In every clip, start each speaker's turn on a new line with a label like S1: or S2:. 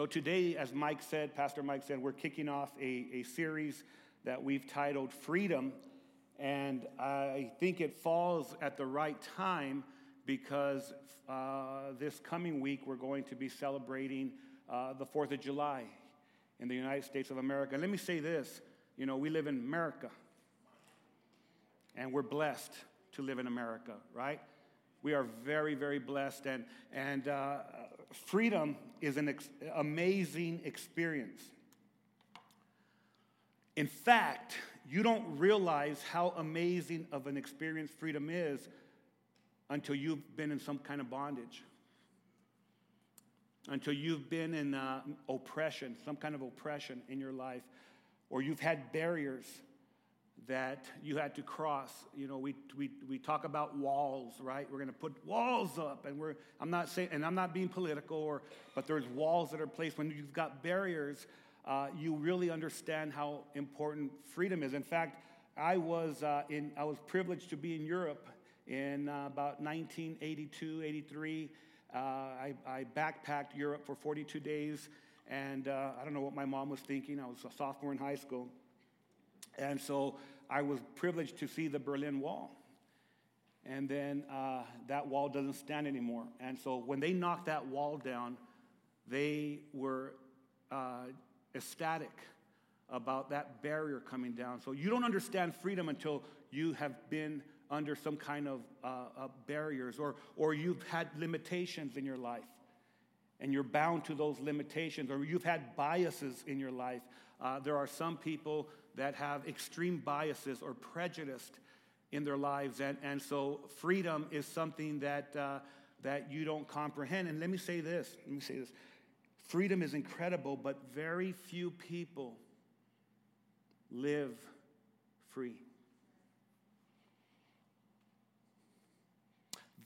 S1: so today as mike said pastor mike said we're kicking off a, a series that we've titled freedom. And i think it falls at the right time because uh, this coming week we're going to be celebrating uh, the fourth of july in the united states of america. Let me say this you know we live in america. And we're blessed to live in america right? We are very, very blessed, and, and uh, freedom is an ex- amazing experience. In fact, you don't realize how amazing of an experience freedom is until you've been in some kind of bondage, until you've been in uh, oppression, some kind of oppression in your life, or you've had barriers that you had to cross. You know, we, we, we talk about walls, right? We're going to put walls up, and we're, I'm not saying, and I'm not being political, or, but there's walls that are placed. When you've got barriers, uh, you really understand how important freedom is. In fact, I was, uh, in, I was privileged to be in Europe in uh, about 1982, 83. Uh, I, I, backpacked Europe for 42 days, and uh, I don't know what my mom was thinking. I was a sophomore in high school. And so I was privileged to see the Berlin Wall. And then uh, that wall doesn't stand anymore. And so when they knocked that wall down, they were uh, ecstatic about that barrier coming down. So you don't understand freedom until you have been under some kind of uh, uh barriers or, or you've had limitations in your life and you're bound to those limitations or you've had biases in your life. Uh, there are some people that have extreme biases or prejudice in their lives. And, and so freedom is something that, uh, that you don't comprehend. And let me say this let me say this freedom is incredible, but very few people live free.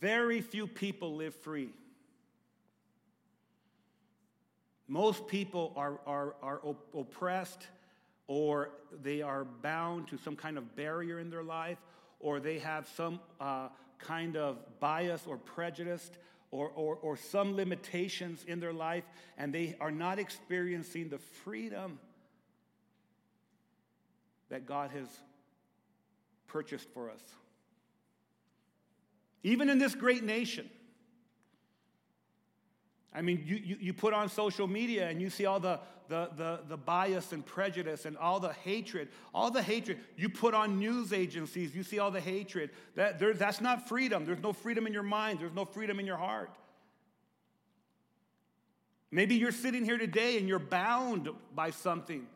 S1: Very few people live free. Most people are, are, are oppressed or they are bound to some kind of barrier in their life, or they have some uh, kind of bias or prejudice or, or, or some limitations in their life, and they are not experiencing the freedom that God has purchased for us. Even in this great nation, I mean, you, you, you, put on social media and you see all the, the, the, the bias and prejudice and all the hatred, all the hatred. You put on news agencies, you see all the hatred. That, there, that's not freedom. There's no freedom in your mind, there's no freedom in your heart. Maybe you're sitting here today and you're bound by something.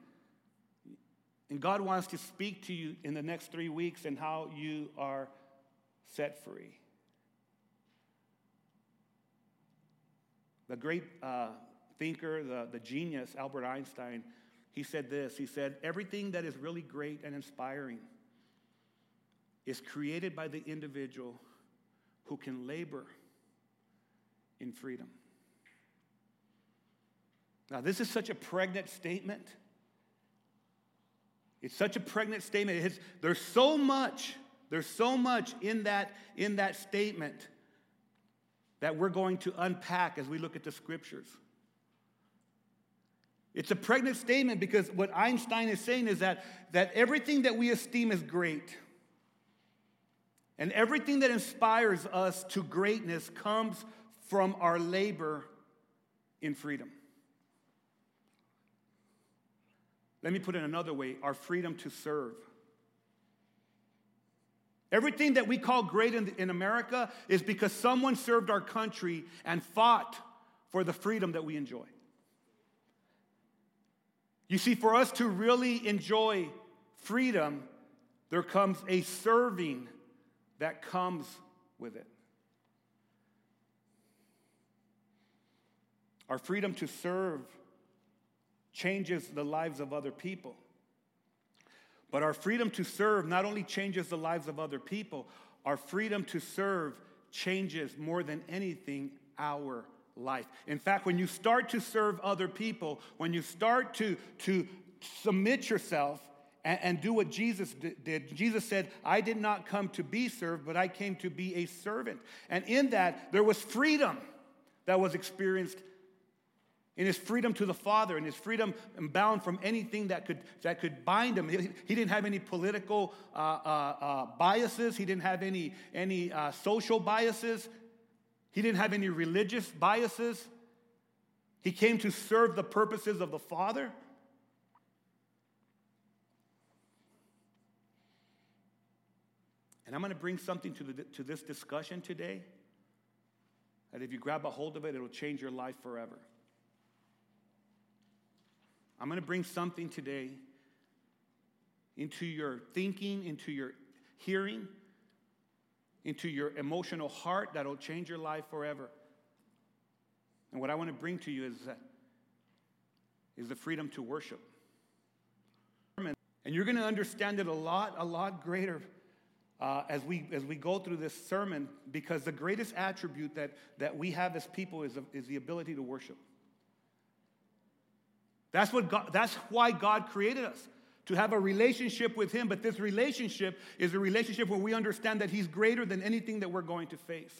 S1: And God wants to speak to you in the next three weeks and how you are set free. The great uh, thinker, the, the genius, Albert Einstein, he said this He said, Everything that is really great and inspiring is created by the individual who can labor in freedom. Now, this is such a pregnant statement. It's such a pregnant statement. It's, there's so much, there's so much in that, in that statement that we're going to unpack as we look at the scriptures. It's a pregnant statement because what Einstein is saying is that, that everything that we esteem as great and everything that inspires us to greatness comes from our labor in freedom. Let me put it another way our freedom to serve. Everything that we call great in, in America is because someone served our country and fought for the freedom that we enjoy. You see, for us to really enjoy freedom, there comes a serving that comes with it. Our freedom to serve changes the lives of other people. But our freedom to serve not only changes the lives of other people, our freedom to serve changes more than anything our life. In fact, when you start to serve other people, when you start to, to submit yourself and, and do what Jesus did, Jesus said, I did not come to be served, but I came to be a servant. And in that, there was freedom that was experienced in his freedom to the Father, and his freedom bound from anything that could, that could bind him. He, he didn't have any political uh, uh, uh, biases, he didn't have any, any uh, social biases, he didn't have any religious biases. He came to serve the purposes of the Father. And I'm going to bring something to, the, to this discussion today that if you grab a hold of it, it'll change your life forever. I'm going to bring something today into your thinking, into your hearing, into your emotional heart that'll change your life forever. And what I want to bring to you is is the freedom to worship. And you're going to understand it a lot, a lot greater uh, as, we, as we go through this sermon because the greatest attribute that, that we have as people is, is the ability to worship. That's, what God, that's why God created us to have a relationship with Him. But this relationship is a relationship where we understand that He's greater than anything that we're going to face.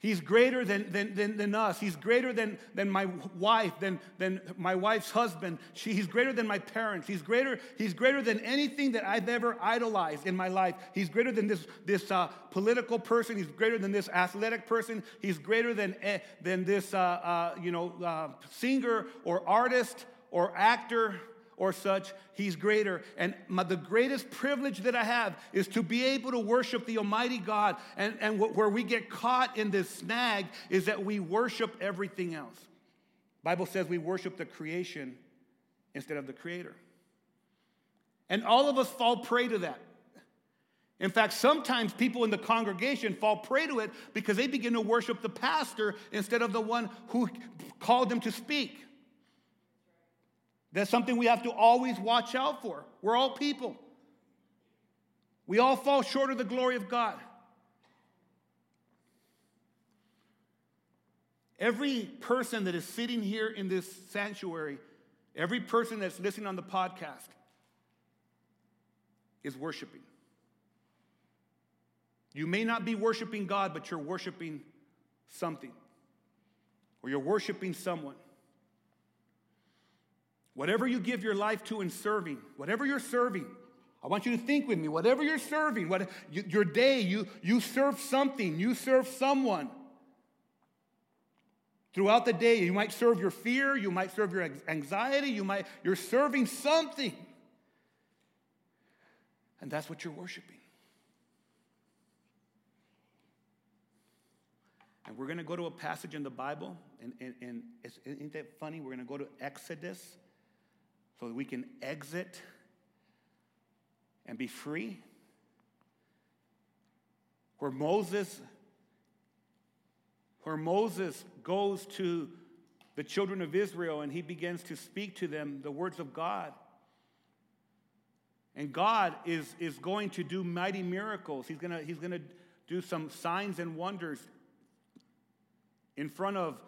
S1: He's greater than, than, than, than, us. He's greater than, than my wife, than, than my wife's husband. She, he's greater than my parents. He's greater, he's greater than anything that I've ever idolized in my life. He's greater than this, this uh, political person. He's greater than this athletic person. He's greater than, eh, than this uh, uh, you know, uh, singer or artist or actor or such, he's greater. And my, the greatest privilege that I have is to be able to worship the Almighty God. And, and where we get caught in this snag is that we worship everything else. Bible says we worship the creation instead of the creator. And all of us fall prey to that. In fact, sometimes people in the congregation fall prey to it because they begin to worship the pastor instead of the one who called them to speak. That's something we have to always watch out for. We're all people. We all fall short of the glory of God. Every person that is sitting here in this sanctuary, every person that's listening on the podcast is worshiping. You may not be worshiping God, but you're worshiping something, or you're worshiping someone. Whatever you give your life to in serving, whatever you're serving, I want you to think with me, whatever you're serving, what, your day, you, you serve something, you serve someone. Throughout the day, you might serve your fear, you might serve your anxiety, you might, you're serving something. And that's what you're worshiping. And we're going to go to a passage in the Bible, and, and, and isn't that funny? We're going to go to Exodus so that we can exit and be free. Where Moses where Moses goes to the children of Israel and he begins to speak to them the words of God. And God is, is going to do mighty miracles. He's going he's gonna do some signs and wonders in front of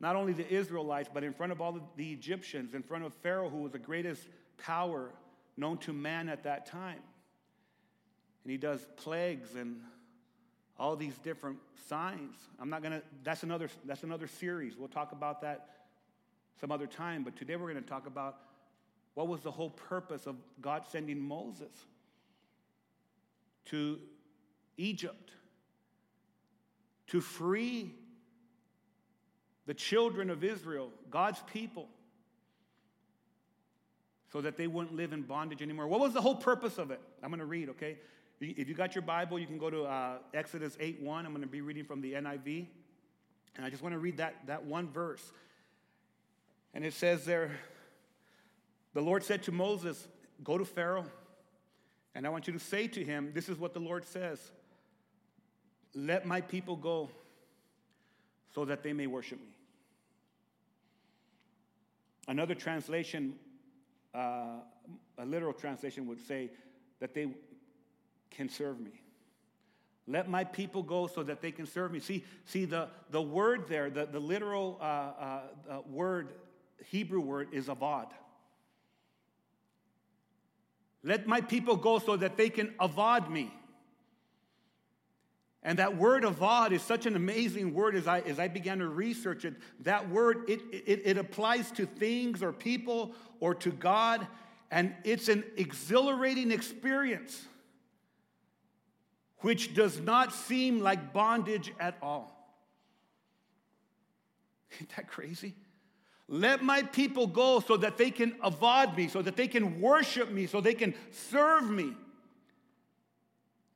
S1: not only the Israelites, but in front of all the Egyptians, in front of Pharaoh, who was the greatest power known to man at that time. And he does plagues and all these different signs. I'm not gonna, that's another, that's another series. We'll talk about that some other time. But today we're gonna talk about what was the whole purpose of God sending Moses to Egypt to free the children of Israel, God's people, so that they wouldn't live in bondage anymore. What was the whole purpose of it? I'm going to read, okay? If you got your Bible, you can go to uh, Exodus 8 1. I'm going to be reading from the NIV. And I just want to read that, that one verse. And it says there, the Lord said to Moses, Go to Pharaoh, and I want you to say to him, This is what the Lord says Let my people go so that they may worship me. Another translation uh, a literal translation would say that they can serve me. Let my people go so that they can serve me. See, see the, the word there, the, the literal uh, uh, uh, word, Hebrew word, is avad. Let my people go so that they can avad me. And that word avad is such an amazing word as I, as I began to research it. That word, it, it, it applies to things or people or to God, and it's an exhilarating experience which does not seem like bondage at all. Isn't that crazy? Let my people go so that they can avad me, so that they can worship me, so they can serve me.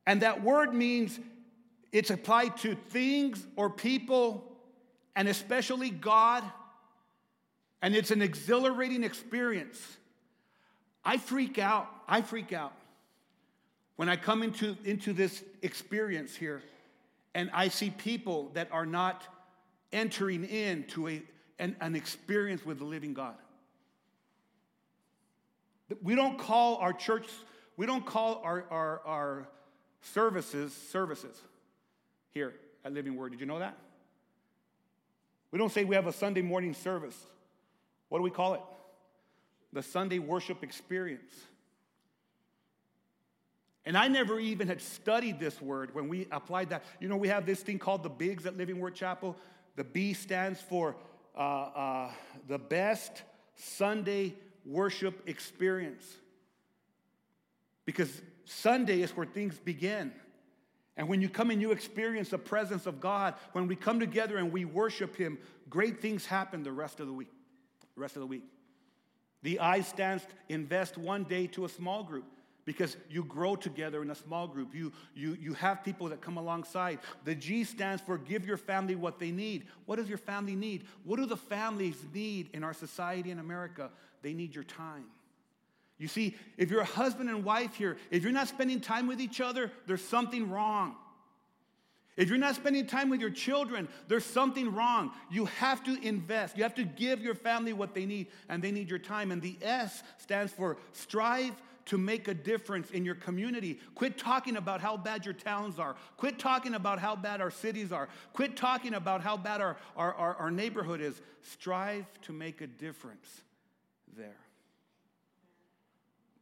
S1: And that word means it's applied to things or people, and especially God. And it's an exhilarating experience. I freak out. I freak out when I come into, into this experience here and I see people that are not entering into a, an, an experience with the living God. We don't call our church, we don't call our, our, our services services here at Living Word. Did you know that? We don't say we have a Sunday morning service. What do we call it? The Sunday worship experience. And I never even had studied this word when we applied that. You know, we have this thing called the BIGS at Living Word Chapel. The B stands for uh, uh, the best Sunday worship experience. Because Sunday is where things begin. And when you come and you experience the presence of God, when we come together and we worship Him, great things happen the rest of the week. The rest of the week. The I stands invest one day to a small group because you grow together in a small group. You, you, you have people that come alongside. The G stands for give your family what they need. What does your family need? What do the families need in our society in America? They need your time. You see, if you're a husband and wife here, if you're not spending time with each other, there's something wrong. If you're not spending time with your children, there's something wrong. You have to invest. You have to give your family what they need, and they need your time. And the S stands for strive to make a difference in your community. Quit talking about how bad your towns are. Quit talking about how bad our cities are. Quit talking about how bad our, our, our, our neighborhood is. Strive to make a difference there.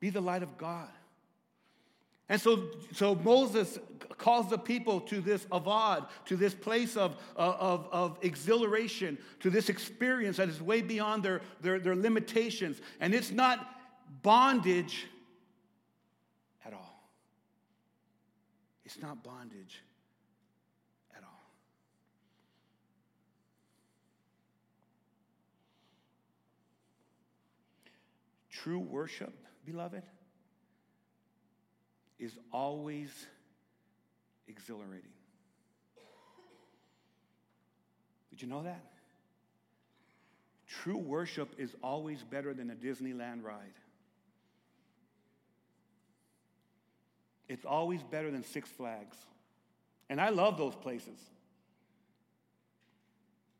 S1: Be the light of God. And so, so Moses calls the people to this avad, to this place of, uh, of, of exhilaration, to this experience that is way beyond their, their, their limitations. And it's not bondage at all. It's not bondage at all. True worship beloved, is always exhilarating. Did you know that? True worship is always better than a Disneyland ride. It's always better than Six Flags. And I love those places.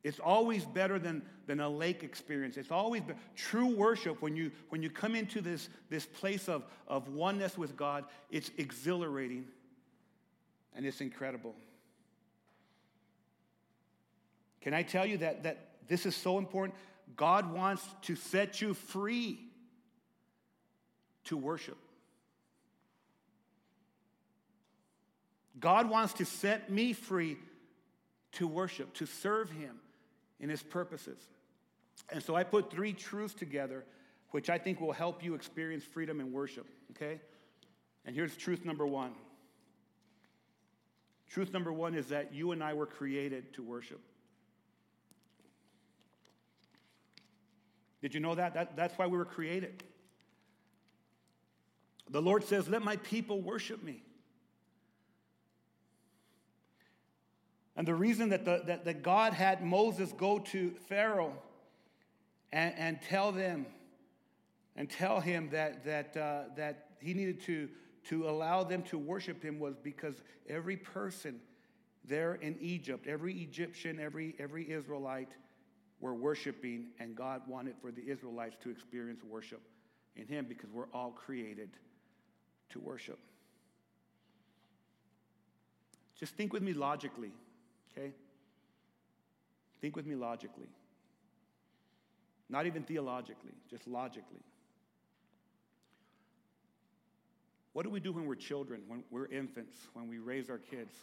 S1: It's always better than, than a lake experience. It's always be- true worship when you, when you come into this, this place of, of oneness with God, it's exhilarating and it's incredible. Can I tell you that, that this is so important? God wants to set you free to worship. God wants to set me free to worship, to serve Him in his purposes. And so I put three truths together, which I think will help you experience freedom in worship, okay? And here's truth number one. Truth number one is that you and I were created to worship. Did you know that? that? That's why we were created. The Lord says, Let my people worship me. And the reason that, the, that, that God had Moses go to Pharaoh and, and tell them, and tell him that, that, uh, that he needed to, to allow them to worship him was because every person there in Egypt, every Egyptian, every, every Israelite were worshiping, and God wanted for the Israelites to experience worship in Him because we're all created to worship. Just think with me logically, okay? Think with me logically. Not even theologically, just logically. What do we do when we're children, when we're infants, when we raise our kids?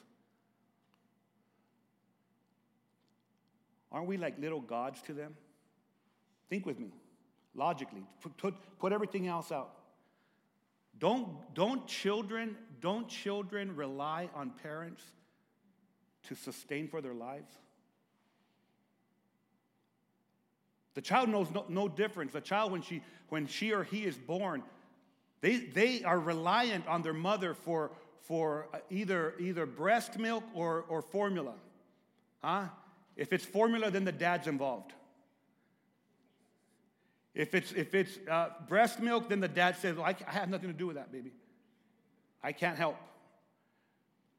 S1: Aren't we like little gods to them? Think with me, logically. Put, put, everything else out. Don't, don't children, don't children rely on parents to sustain for their lives? The child knows no, no difference. The child, when she, when she or he is born, they, they are reliant on their mother for, for either, either breast milk or, or formula. Huh? If it's formula, then the dad's involved. If it's, if it's uh, breast milk, then the dad says, well, I, I have nothing to do with that, baby. I can't help.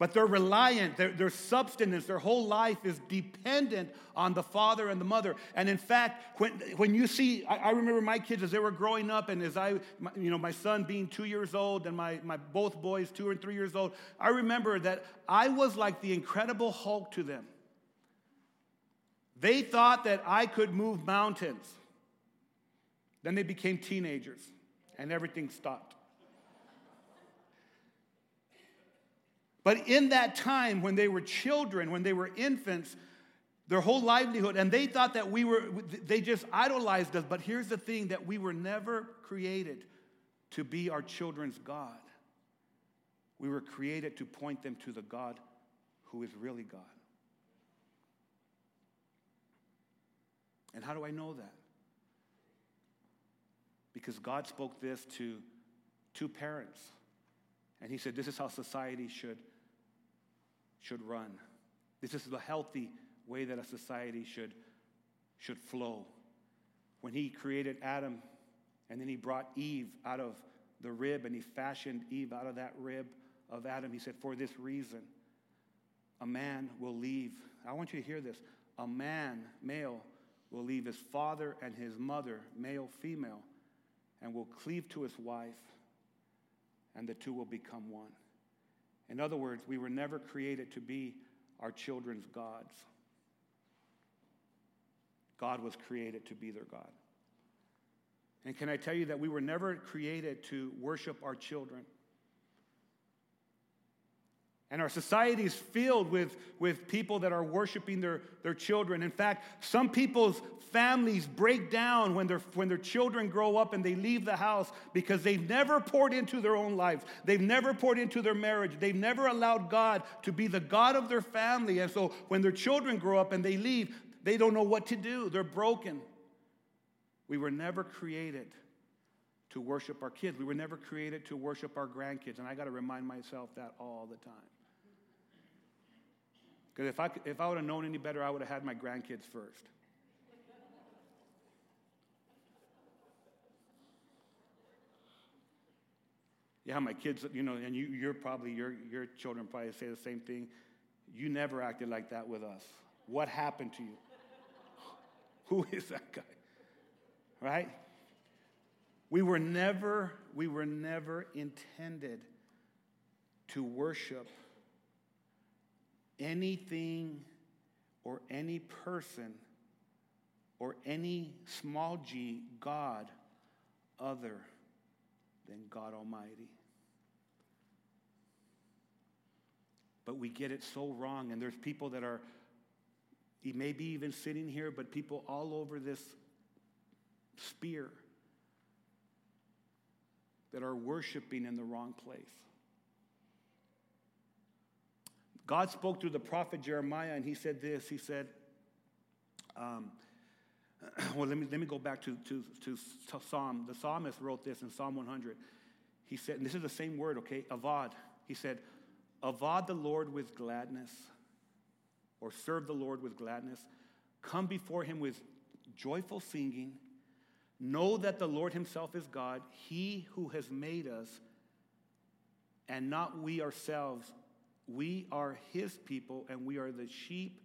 S1: But they're reliant, their, their substance, their whole life is dependent on the father and the mother. And in fact, when, when you see, I, I remember my kids as they were growing up, and as I, my, you know, my son being two years old, and my, my both boys, two and three years old, I remember that I was like the incredible Hulk to them. They thought that I could move mountains. Then they became teenagers, and everything stopped. But in that time, when they were children, when they were infants, their whole livelihood, and they thought that we were, they just idolized us. But here's the thing that we were never created to be our children's God. We were created to point them to the God who is really God. And how do I know that? Because God spoke this to two parents. And He said, This is how society should should run. This is the healthy way that a society should, should flow. When he created Adam and then he brought Eve out of the rib and he fashioned Eve out of that rib of Adam, he said, For this reason, a man will leave. I want you to hear this. A man, male, will leave his father and his mother, male, female, and will cleave to his wife, and the two will become one. In other words, we were never created to be our children's gods. God was created to be their God. And can I tell you that we were never created to worship our children? And our society is filled with, with people that are worshiping their, their children. In fact, some people's families break down when, when their children grow up and they leave the house because they've never poured into their own lives. They've never poured into their marriage. They've never allowed God to be the God of their family. And so when their children grow up and they leave, they don't know what to do. They're broken. We were never created to worship our kids. We were never created to worship our grandkids. And I got to remind myself that all the time. Because if I, if I would have known any better, I would have had my grandkids first. Yeah, my kids, you know, and you, you're probably, your, your children probably say the same thing. You never acted like that with us. What happened to you? Who is that guy? Right? We were never, we were never intended to worship anything or any person or any small g God other than God Almighty. But we get it so wrong, and there's people that are, he may be even sitting here, but people all over this spear that are worshiping in the wrong place. God spoke through the prophet Jeremiah, and he said this. He said, um, well, let me, let me go back to, to, to Psalm. The psalmist wrote this in Psalm 100. He said, and this is the same word, okay? Avad. He said, Avad the Lord with gladness, or serve the Lord with gladness. Come before him with joyful singing. Know that the Lord himself is God, he who has made us, and not we ourselves. We are his people and we are the sheep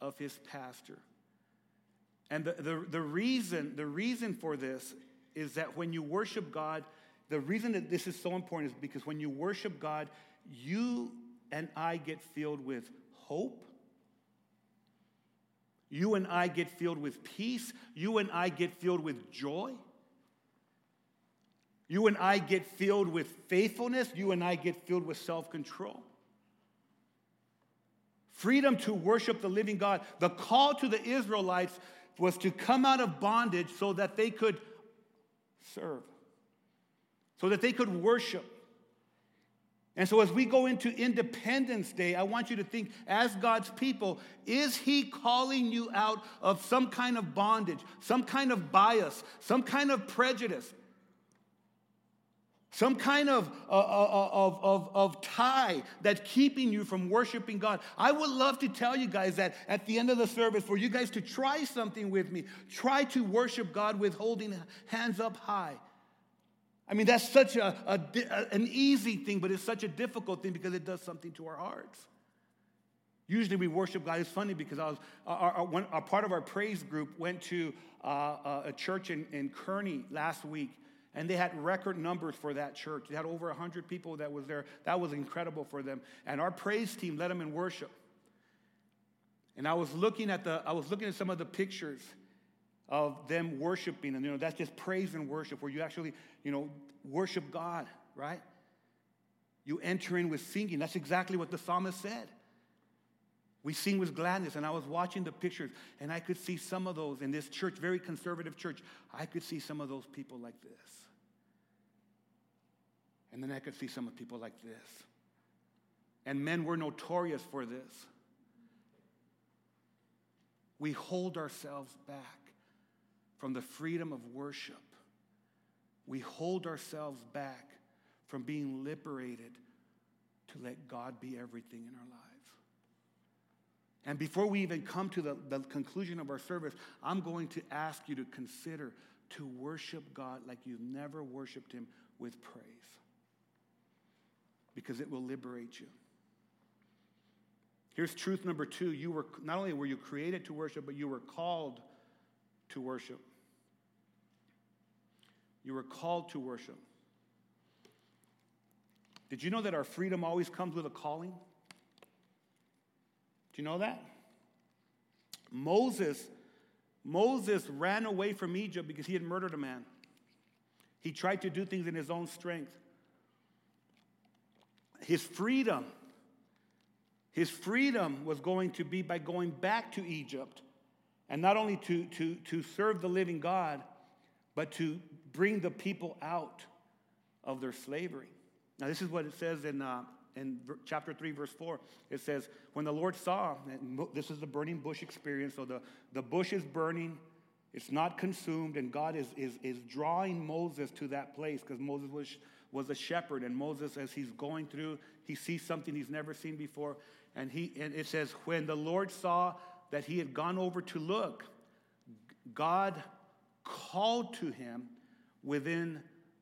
S1: of his pasture. And the, the, the, reason, the reason for this is that when you worship God, the reason that this is so important is because when you worship God, you and I get filled with hope. You and I get filled with peace. You and I get filled with joy. You and I get filled with faithfulness. You and I get filled with self control. Freedom to worship the living God. The call to the Israelites was to come out of bondage so that they could serve, so that they could worship. And so, as we go into Independence Day, I want you to think, as God's people, is He calling you out of some kind of bondage, some kind of bias, some kind of prejudice? Some kind of, uh, uh, uh, of, of, of tie that's keeping you from worshiping God. I would love to tell you guys that at the end of the service, for you guys to try something with me. Try to worship God with holding hands up high. I mean, that's such a, a, an easy thing, but it's such a difficult thing because it does something to our hearts. Usually we worship God. It's funny because I was, our, our, our part of our praise group went to uh, a church in, in Kearny last week and they had record numbers for that church. They had over 100 people that was there. That was incredible for them. And our praise team led them in worship. And I was looking at the I was looking at some of the pictures of them worshiping and you know that's just praise and worship where you actually, you know, worship God, right? You enter in with singing. That's exactly what the psalmist said. We sing with gladness. And I was watching the pictures, and I could see some of those in this church, very conservative church. I could see some of those people like this. And then I could see some of people like this. And men were notorious for this. We hold ourselves back from the freedom of worship. We hold ourselves back from being liberated to let God be everything in our lives. And before we even come to the, the conclusion of our service, I'm going to ask you to consider to worship God like you've never worshiped Him with praise because it will liberate you. Here's truth number two. You were not only were you created to worship, but you were called to worship. You were called to worship. Did you know that our freedom always comes with a calling? Do you know that? Moses, Moses ran away from Egypt because he had murdered a man. He tried to do things in his own strength. His freedom, his freedom was going to be by going back to Egypt and not only to, to, to serve the living God, but to bring the people out of their slavery. Now, this is what it says in uh, in chapter 3, verse 4, it says, When the Lord saw, this is the burning bush experience, so the, the bush is burning, it's not consumed, and God is, is, is drawing Moses to that place because Moses was, was a shepherd, and Moses, as he's going through, he sees something he's never seen before. And, he, and it says, When the Lord saw that he had gone over to look, God called to him within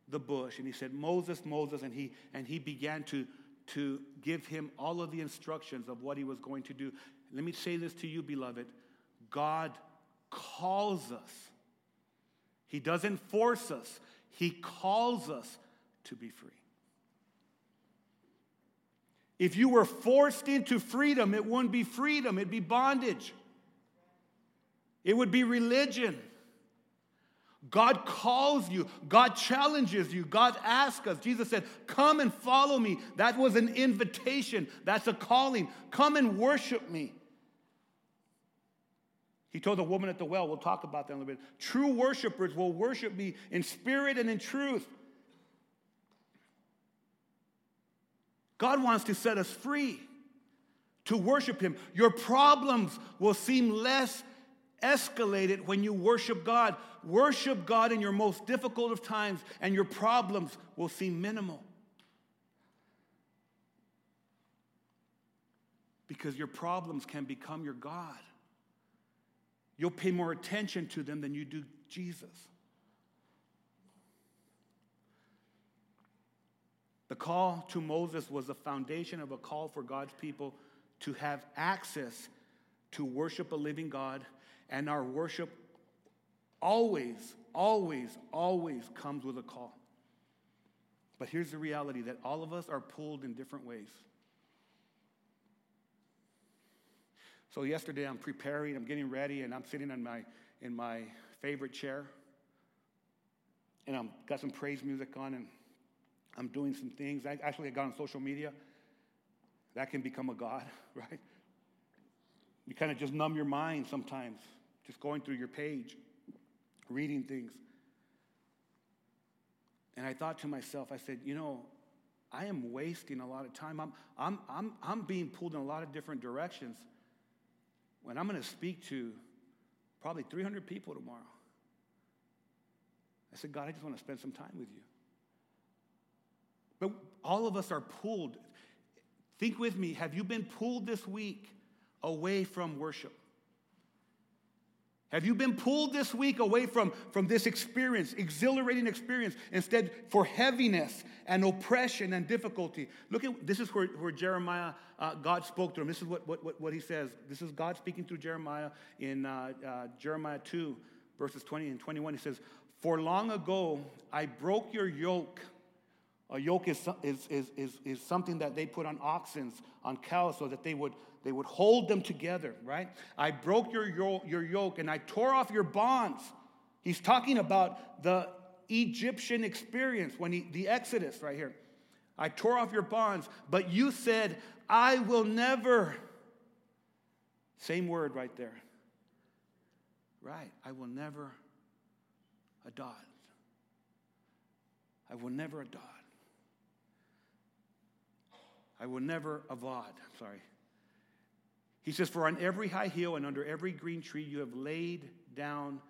S1: the bush, and he said, Moses, Moses, and he, and he began to to give him all of the instructions of what he was going to do. Let me say this to you, beloved. God calls us, He doesn't force us, He calls us to be free. If you were forced into freedom, it wouldn't be freedom, it'd be bondage. It would be religion. God calls you, God challenges you, God asks us. Jesus said, Come and follow me. That was an invitation, that's a calling. Come and worship me. He told the woman at the well, we'll talk about that in a little bit. True worshipers will worship me in spirit and in truth. God wants to set us free to worship Him. Your problems will seem less escalated when you worship God. Worship God in your most difficult of times, and your problems will seem minimal. Because your problems can become your God. You'll pay more attention to them than you do Jesus. The call to Moses was the foundation of a call for God's people to have access to worship a living God and our worship always, always, always comes with a call. But here's the reality that all of us are pulled in different ways. So yesterday I'm preparing, I'm getting ready, and I'm sitting in my in my favorite chair. And I've got some praise music on and I'm doing some things. I actually I got on social media. That can become a God, right? You kind of just numb your mind sometimes, just going through your page, reading things. And I thought to myself, I said, you know, I am wasting a lot of time. I'm, I'm, I'm, I'm being pulled in a lot of different directions when I'm going to speak to probably 300 people tomorrow. I said, God, I just want to spend some time with you. All of us are pulled. Think with me have you been pulled this week away from worship? Have you been pulled this week away from, from this experience, exhilarating experience, instead for heaviness and oppression and difficulty? Look at this is where, where Jeremiah, uh, God spoke to him. This is what, what, what he says. This is God speaking through Jeremiah in uh, uh, Jeremiah 2, verses 20 and 21. He says, For long ago I broke your yoke. A yoke is, is, is, is, is something that they put on oxen, on cows, so that they would they would hold them together, right? I broke your, your yoke and I tore off your bonds. He's talking about the Egyptian experience when he, the Exodus right here. I tore off your bonds, but you said, I will never. Same word right there. Right, I will never adopt. I will never adopt. I will never avoid. Sorry. He says, For on every high hill and under every green tree you have laid down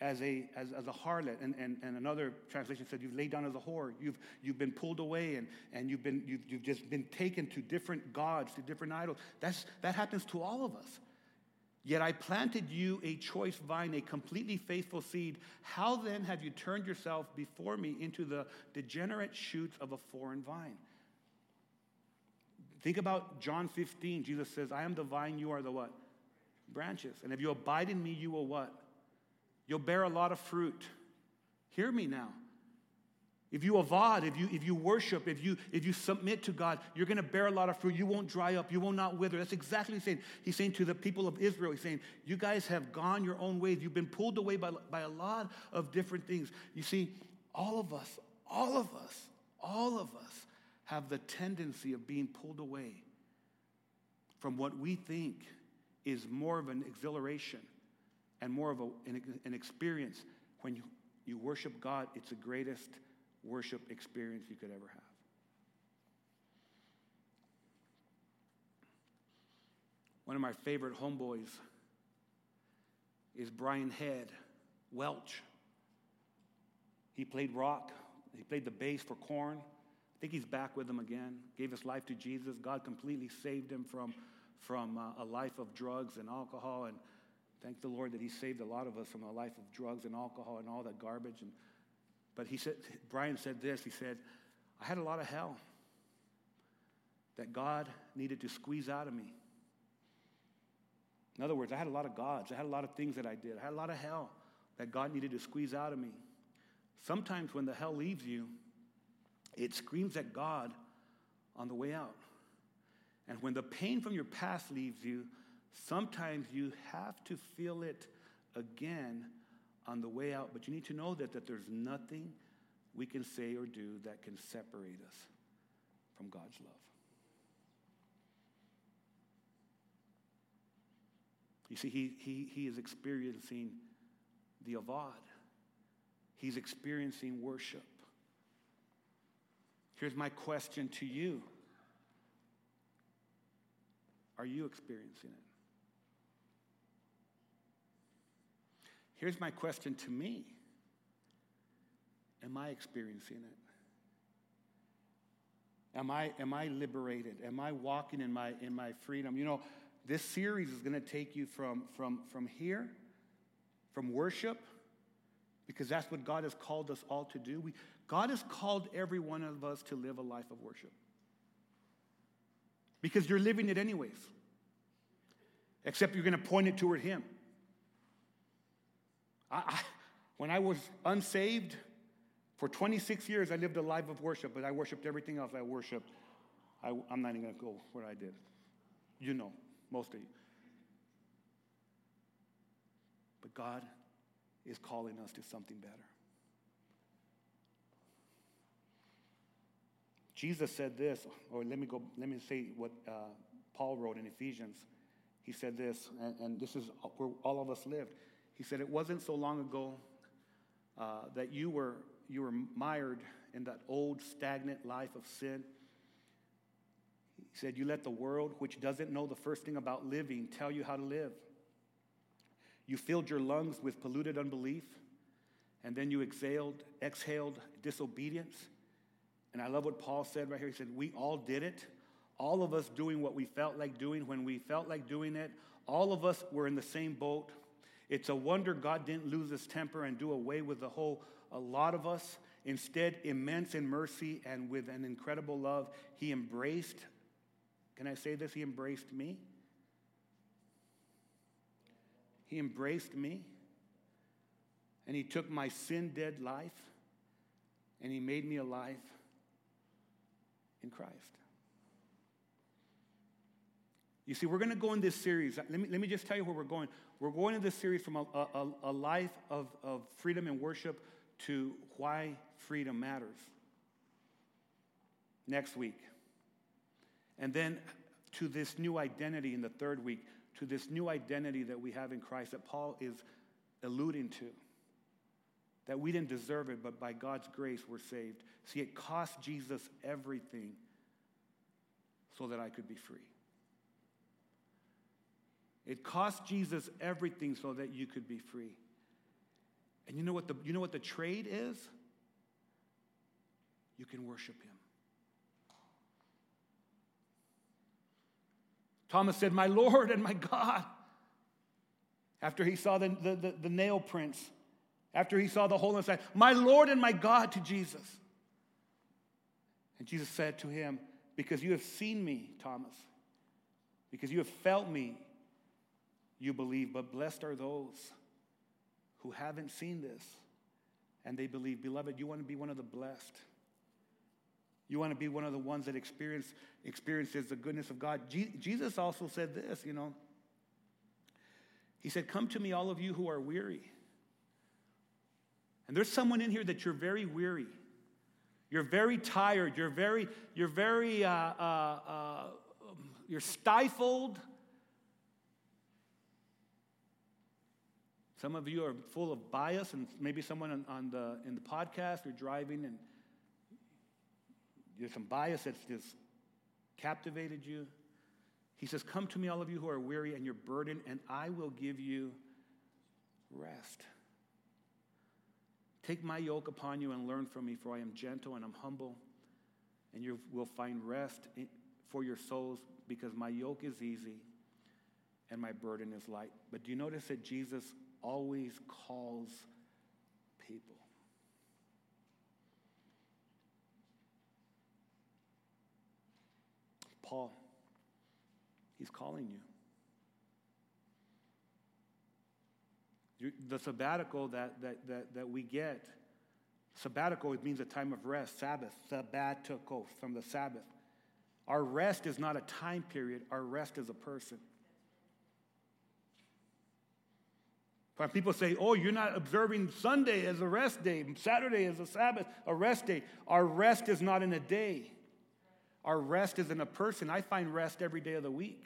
S1: as a, as, as a harlot. And, and, and another translation said, You've laid down as a whore. You've, you've been pulled away and, and you've, been, you've, you've just been taken to different gods, to different idols. That's, that happens to all of us. Yet I planted you a choice vine, a completely faithful seed. How then have you turned yourself before me into the degenerate shoots of a foreign vine? Think about John 15. Jesus says, I am the vine, you are the what? Branches. And if you abide in me, you will what? You'll bear a lot of fruit. Hear me now. If you avad, if you, if you worship, if you, if you submit to God, you're going to bear a lot of fruit. You won't dry up. You will not wither. That's exactly what he's saying. He's saying to the people of Israel, he's saying, you guys have gone your own ways. You've been pulled away by, by a lot of different things. You see, all of us, all of us, all of us have the tendency of being pulled away from what we think is more of an exhilaration and more of a, an, an experience. When you, you worship God, it's the greatest worship experience you could ever have. One of my favorite homeboys is Brian Head Welch. He played rock, he played the bass for Korn think he's back with them again. Gave his life to Jesus. God completely saved him from, from uh, a life of drugs and alcohol. And thank the Lord that he saved a lot of us from a life of drugs and alcohol and all that garbage. And, but he said, Brian said this. He said, I had a lot of hell that God needed to squeeze out of me. In other words, I had a lot of gods. I had a lot of things that I did. I had a lot of hell that God needed to squeeze out of me. Sometimes when the hell leaves you, it screams at God on the way out. And when the pain from your past leaves you, sometimes you have to feel it again on the way out. But you need to know that, that there's nothing we can say or do that can separate us from God's love. You see, he, he, he is experiencing the avad. He's experiencing worship. Here's my question to you Are you experiencing it? Here's my question to me Am I experiencing it? Am I, am I liberated? Am I walking in my, in my freedom? You know, this series is going to take you from, from, from here, from worship, because that's what God has called us all to do. We, God has called every one of us to live a life of worship. Because you're living it anyways. Except you're going to point it toward Him. I, When I was unsaved, for 26 years, I lived a life of worship, but I worshiped everything else I worshiped. I, am not even going to go where I did. You know, most of you. But God is calling us to something better. Jesus said this, or let me go, let me say what uh, Paul wrote in Ephesians. He said this, and, and, this is where all of us lived. He said, It wasn't so long ago uh, that you were, you were mired in that old stagnant life of sin. He said, You let the world, which doesn't know the first thing about living, tell you how to live. You filled your lungs with polluted unbelief, and then you exhaled, exhaled disobedience and I love what Paul said right here. He said, We all did it. All of us doing what we felt like doing when we felt like doing it. All of us were in the same boat. It's a wonder God didn't lose his temper and do away with the whole, a lot of us. Instead, immense in mercy and with an incredible love, he embraced, can I say this? He embraced me. He embraced me. And he took my sin dead life and he made me alive in Christ. You see, we're going to go in this series. Let me, let me just tell you where we're going. We're going in this series from a, a, a life of, of freedom and worship to why freedom matters. Next week. And then to this new identity in the third week, to this new identity that we have in Christ that Paul is alluding to that we didn't deserve it, but by God's grace we're saved. See, it cost Jesus everything so that I could be free. It cost Jesus everything so that you could be free. And you know what the, you know what the trade is? You can worship him. Thomas said, My Lord and my God. After he saw the, the, the, the nail prints after he saw the hole in the side, My Lord and my God to Jesus. And Jesus said to him, Because you have seen me, Thomas, because you have felt me, you believe. But blessed are those who haven't seen this and they believe. Beloved, you want to be one of the blessed. You want to be one of the ones that experience, experiences the goodness of God. Je- Jesus also said this, you know. He said, Come to me, all of you who are weary and there's someone in here that you're very weary. You're very tired. You're very, you're very, uh, uh, uh, you're stifled. Some of you are full of bias, and maybe someone on, on the, in the podcast or driving, and there's some bias that's just captivated you. He says, Come to me, all of you who are weary and you're burdened, and I will give you rest. Take my yoke upon you and learn from me, for I am gentle and I'm humble, and you will find rest for your souls, because my yoke is easy and my burden is light. But do you notice that Jesus always calls people? Paul, he's calling you. The sabbatical that, that, that, that we get, sabbatical it means a time of rest, Sabbath, sabbatical from the Sabbath. Our rest is not a time period, our rest is a person. When people say, oh, you're not observing Sunday as a rest day, Saturday as a Sabbath, a rest day. Our rest is not in a day. Our rest is in a person. I find rest every day of the week.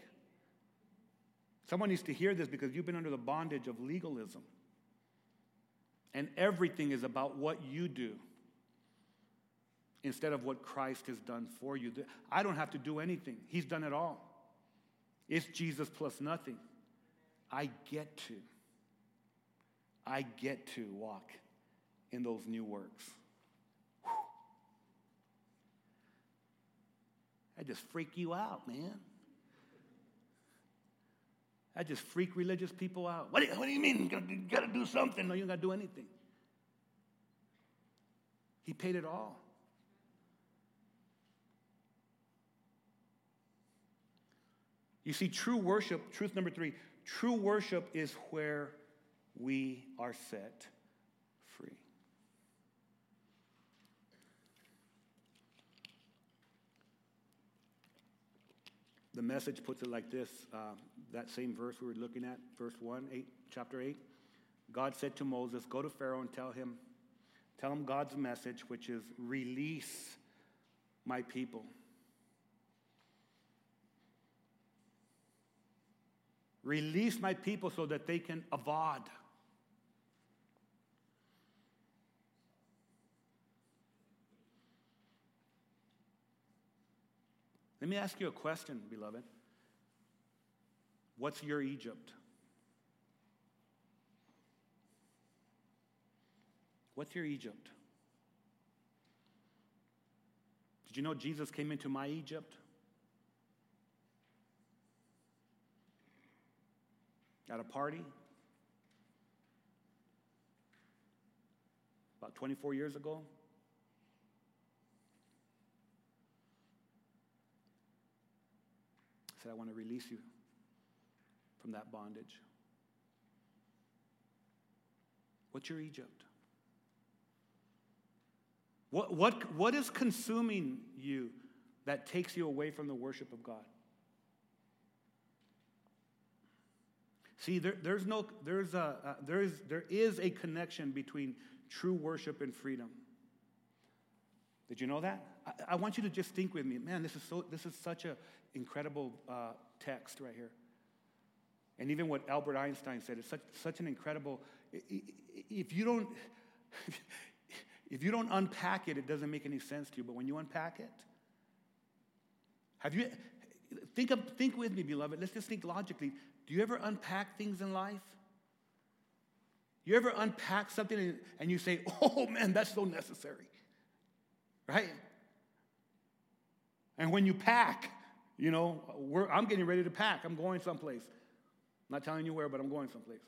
S1: Someone needs to hear this because you've been under the bondage of legalism. And everything is about what you do instead of what Christ has done for you. I don't have to do anything, He's done it all. It's Jesus plus nothing. I get to. I get to walk in those new works. I just freak you out, man. I just freak religious people out. What do you, what do you mean? You got to do something. No, you don't got to do anything. He paid it all. You see, true worship, truth number three, true worship is where we are set the message puts it like this uh, that same verse we were looking at, verse 1, 8, chapter 8. God said to Moses, Go to Pharaoh and tell him, tell him God's message, which is release my people. Release my people so that they can avoid. Let me ask you a question, beloved. What's your Egypt? What's your Egypt? Did you know Jesus came into my Egypt? At a party? About 24 years ago? Said, I want to release you from that bondage. What's your Egypt? What, what, what is consuming you that takes you away from the worship of God? See, there, there's no, there's a, uh, there, is, there is a connection between true worship and freedom. Did you know that? I, I, want you to just think with me. Man, this is, so, this is such an incredible uh, text right here. And even what Albert Einstein said, it's such, such an incredible, if you don't, if you don't unpack it, it doesn't make any sense to you. But when you unpack it, have you, think, of, think with me, beloved. Let's just think logically. Do you ever unpack things in life? You ever unpack something and, and you say, oh man, that's so necessary? Right? And when you pack, you know, I'm getting ready to pack. I'm going someplace. I'm not telling you where, but I'm going someplace.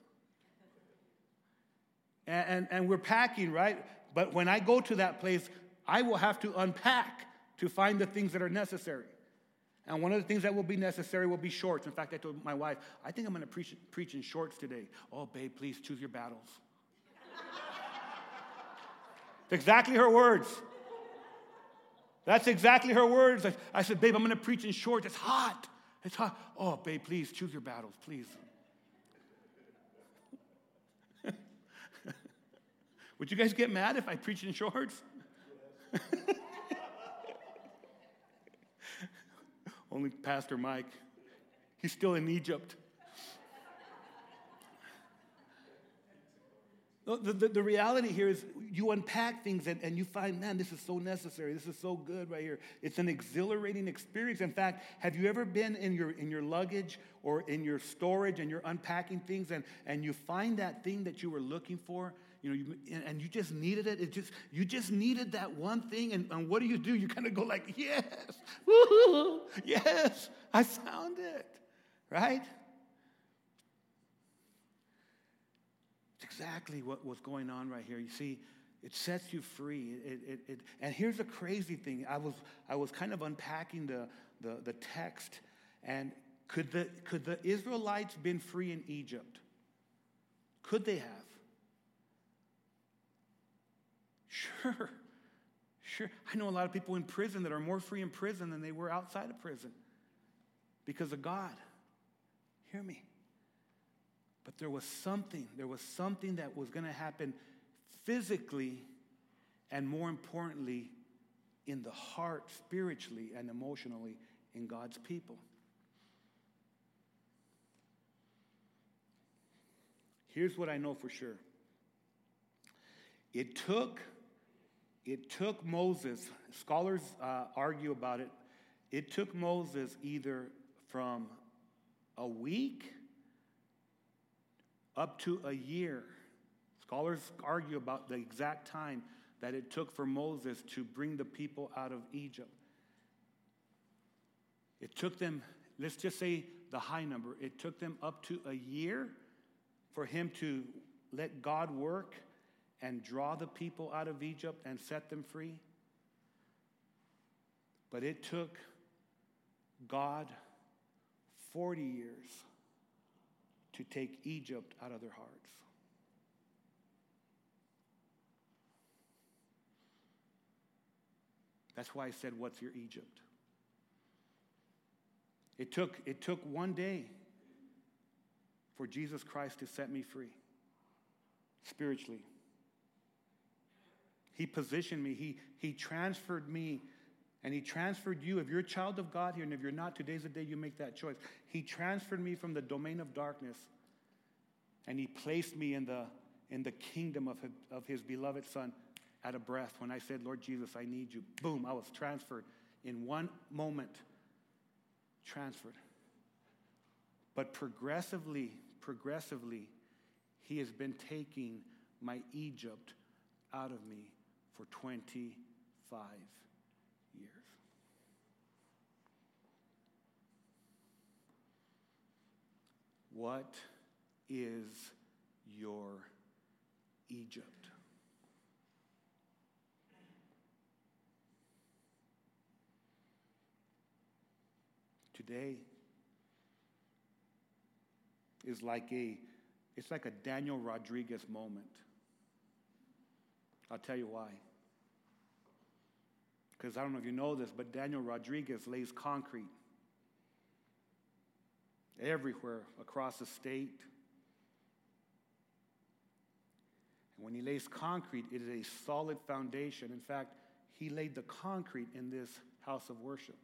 S1: And, and, and we're packing, right? But when I go to that place, I will have to unpack to find the things that are necessary. And one of the things that will be necessary will be shorts. In fact, I told my wife, I think I'm going to preach, preach in shorts today. Oh, babe, please choose your battles. it's exactly her words. That's exactly her words. I, I said, Babe, I'm going to preach in shorts. It's hot. It's hot. Oh, babe, please choose your battles, please. Would you guys get mad if I preached in shorts? Only Pastor Mike. He's still in Egypt. The, the, the, reality here is you unpack things and, and you find, man, this is so necessary. This is so good right here. It's an exhilarating experience. In fact, have you ever been in your, in your luggage or in your storage and you're unpacking things and, and you find that thing that you were looking for? You know, you, and you just needed it. It just you just needed that one thing, and, and what do you do? You kind of go like, yes, yes, I found it, right? Exactly what was going on right here. You see, it sets you free. It, it, it, and here's the crazy thing. I was, I was kind of unpacking the, the, the text, and could the, could the Israelites been free in Egypt? Could they have? Sure. Sure. I know a lot of people in prison that are more free in prison than they were outside of prison because of God. Hear me. But there was something, there was something that was going to happen physically and more importantly, in the heart, spiritually and emotionally, in God's people. Here's what I know for sure. It took, it took Moses, scholars uh, argue about it, it took Moses either from a week up to a year. Scholars argue about the exact time that it took for Moses to bring the people out of Egypt. It took them, let's just say the high number, it took them up to a year for him to let God work and draw the people out of Egypt and set them free. But it took God 40 years to take Egypt out of their hearts. That's why I said, What's your Egypt? It took, it took one day for Jesus Christ to set me free spiritually. He positioned me, He, he transferred me, and He transferred you. If you're a child of God here, and if you're not, today's the day you make that choice. He transferred me from the domain of darkness, and He placed me in the, in the kingdom of his, of his beloved Son at a breath. When I said, Lord Jesus, I need you, boom, I was transferred in one moment. Transferred. But progressively, progressively, He has been taking my Egypt out of me for 25 years. What is your Egypt? Today is like a it's like a Daniel Rodriguez moment. I'll tell you why. Because I don't know if you know this, but Daniel Rodriguez lays concrete everywhere across the state. And when he lays concrete, it is a solid foundation. In fact, he laid the concrete in this house of worship.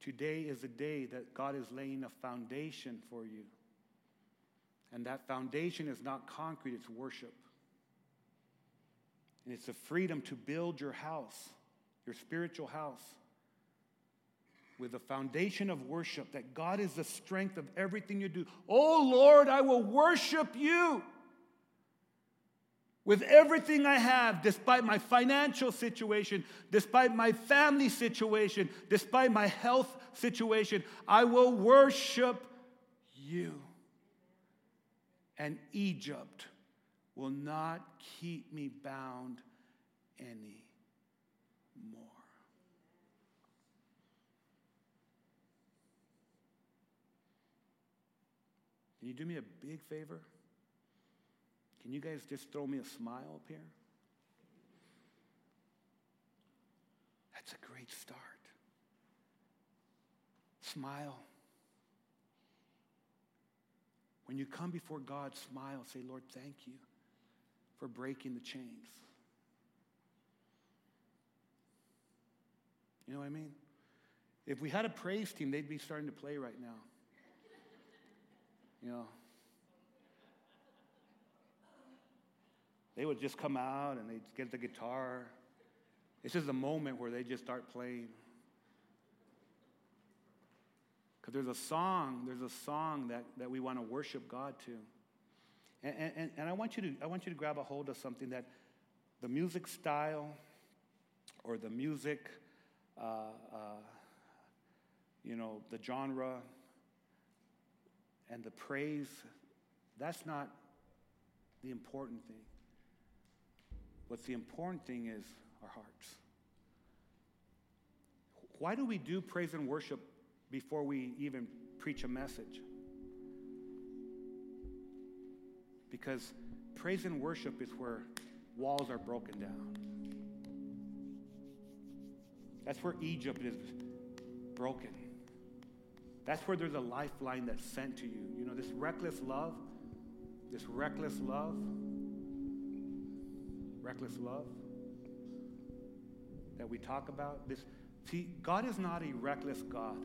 S1: Today is a day that God is laying a foundation for you. And that foundation is not concrete, it's worship. And it's the freedom to build your house, your spiritual house, with a foundation of worship that God is the strength of everything you do. Oh Lord, I will worship you with everything I have, despite my financial situation, despite my family situation, despite my health situation. I will worship you. And Egypt will not keep me bound anymore. Can you do me a big favor? Can you guys just throw me a smile up here? That's a great start. Smile. When you come before God, smile. Say, Lord, thank you for breaking the chains. You know what I mean? If we had a praise team, they'd be starting to play right now. You know, they would just come out and they'd get the guitar. This is the moment where they just start playing. Because there's a song, there's a song that, that we want to worship God to. And, and, and I, want you to, I want you to grab a hold of something that the music style or the music, uh, uh, you know, the genre and the praise, that's not the important thing. What's the important thing is our hearts. Why do we do praise and worship before we even preach a message? Because praise and worship is where walls are broken down. That's where Egypt is broken. That's where there's a lifeline that's sent to you. You know, this reckless love, this reckless love, reckless love that we talk about. This, see, God is not a reckless God.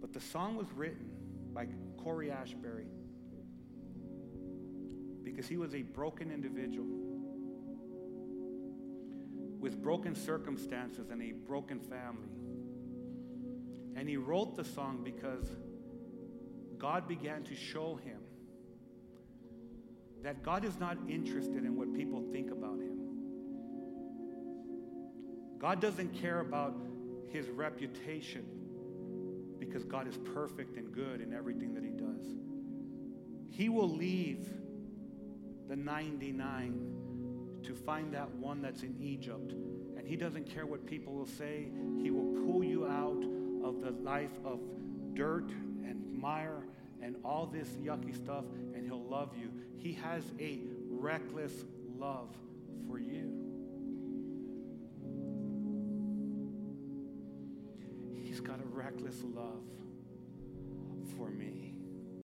S1: But the song was written by Cory Asbury because he was a broken individual with broken circumstances and a broken family. And he wrote the song because God began to show him that God is not interested in what people think about him. God doesn't care about his reputation because God is perfect and good in everything that he does. He will leave the 99 to find that one that's in Egypt. And he doesn't care what people will say. He will pull you out of the life of dirt and mire and all this yucky stuff, and he'll love you. He has a reckless love for you. He's got a reckless love for me.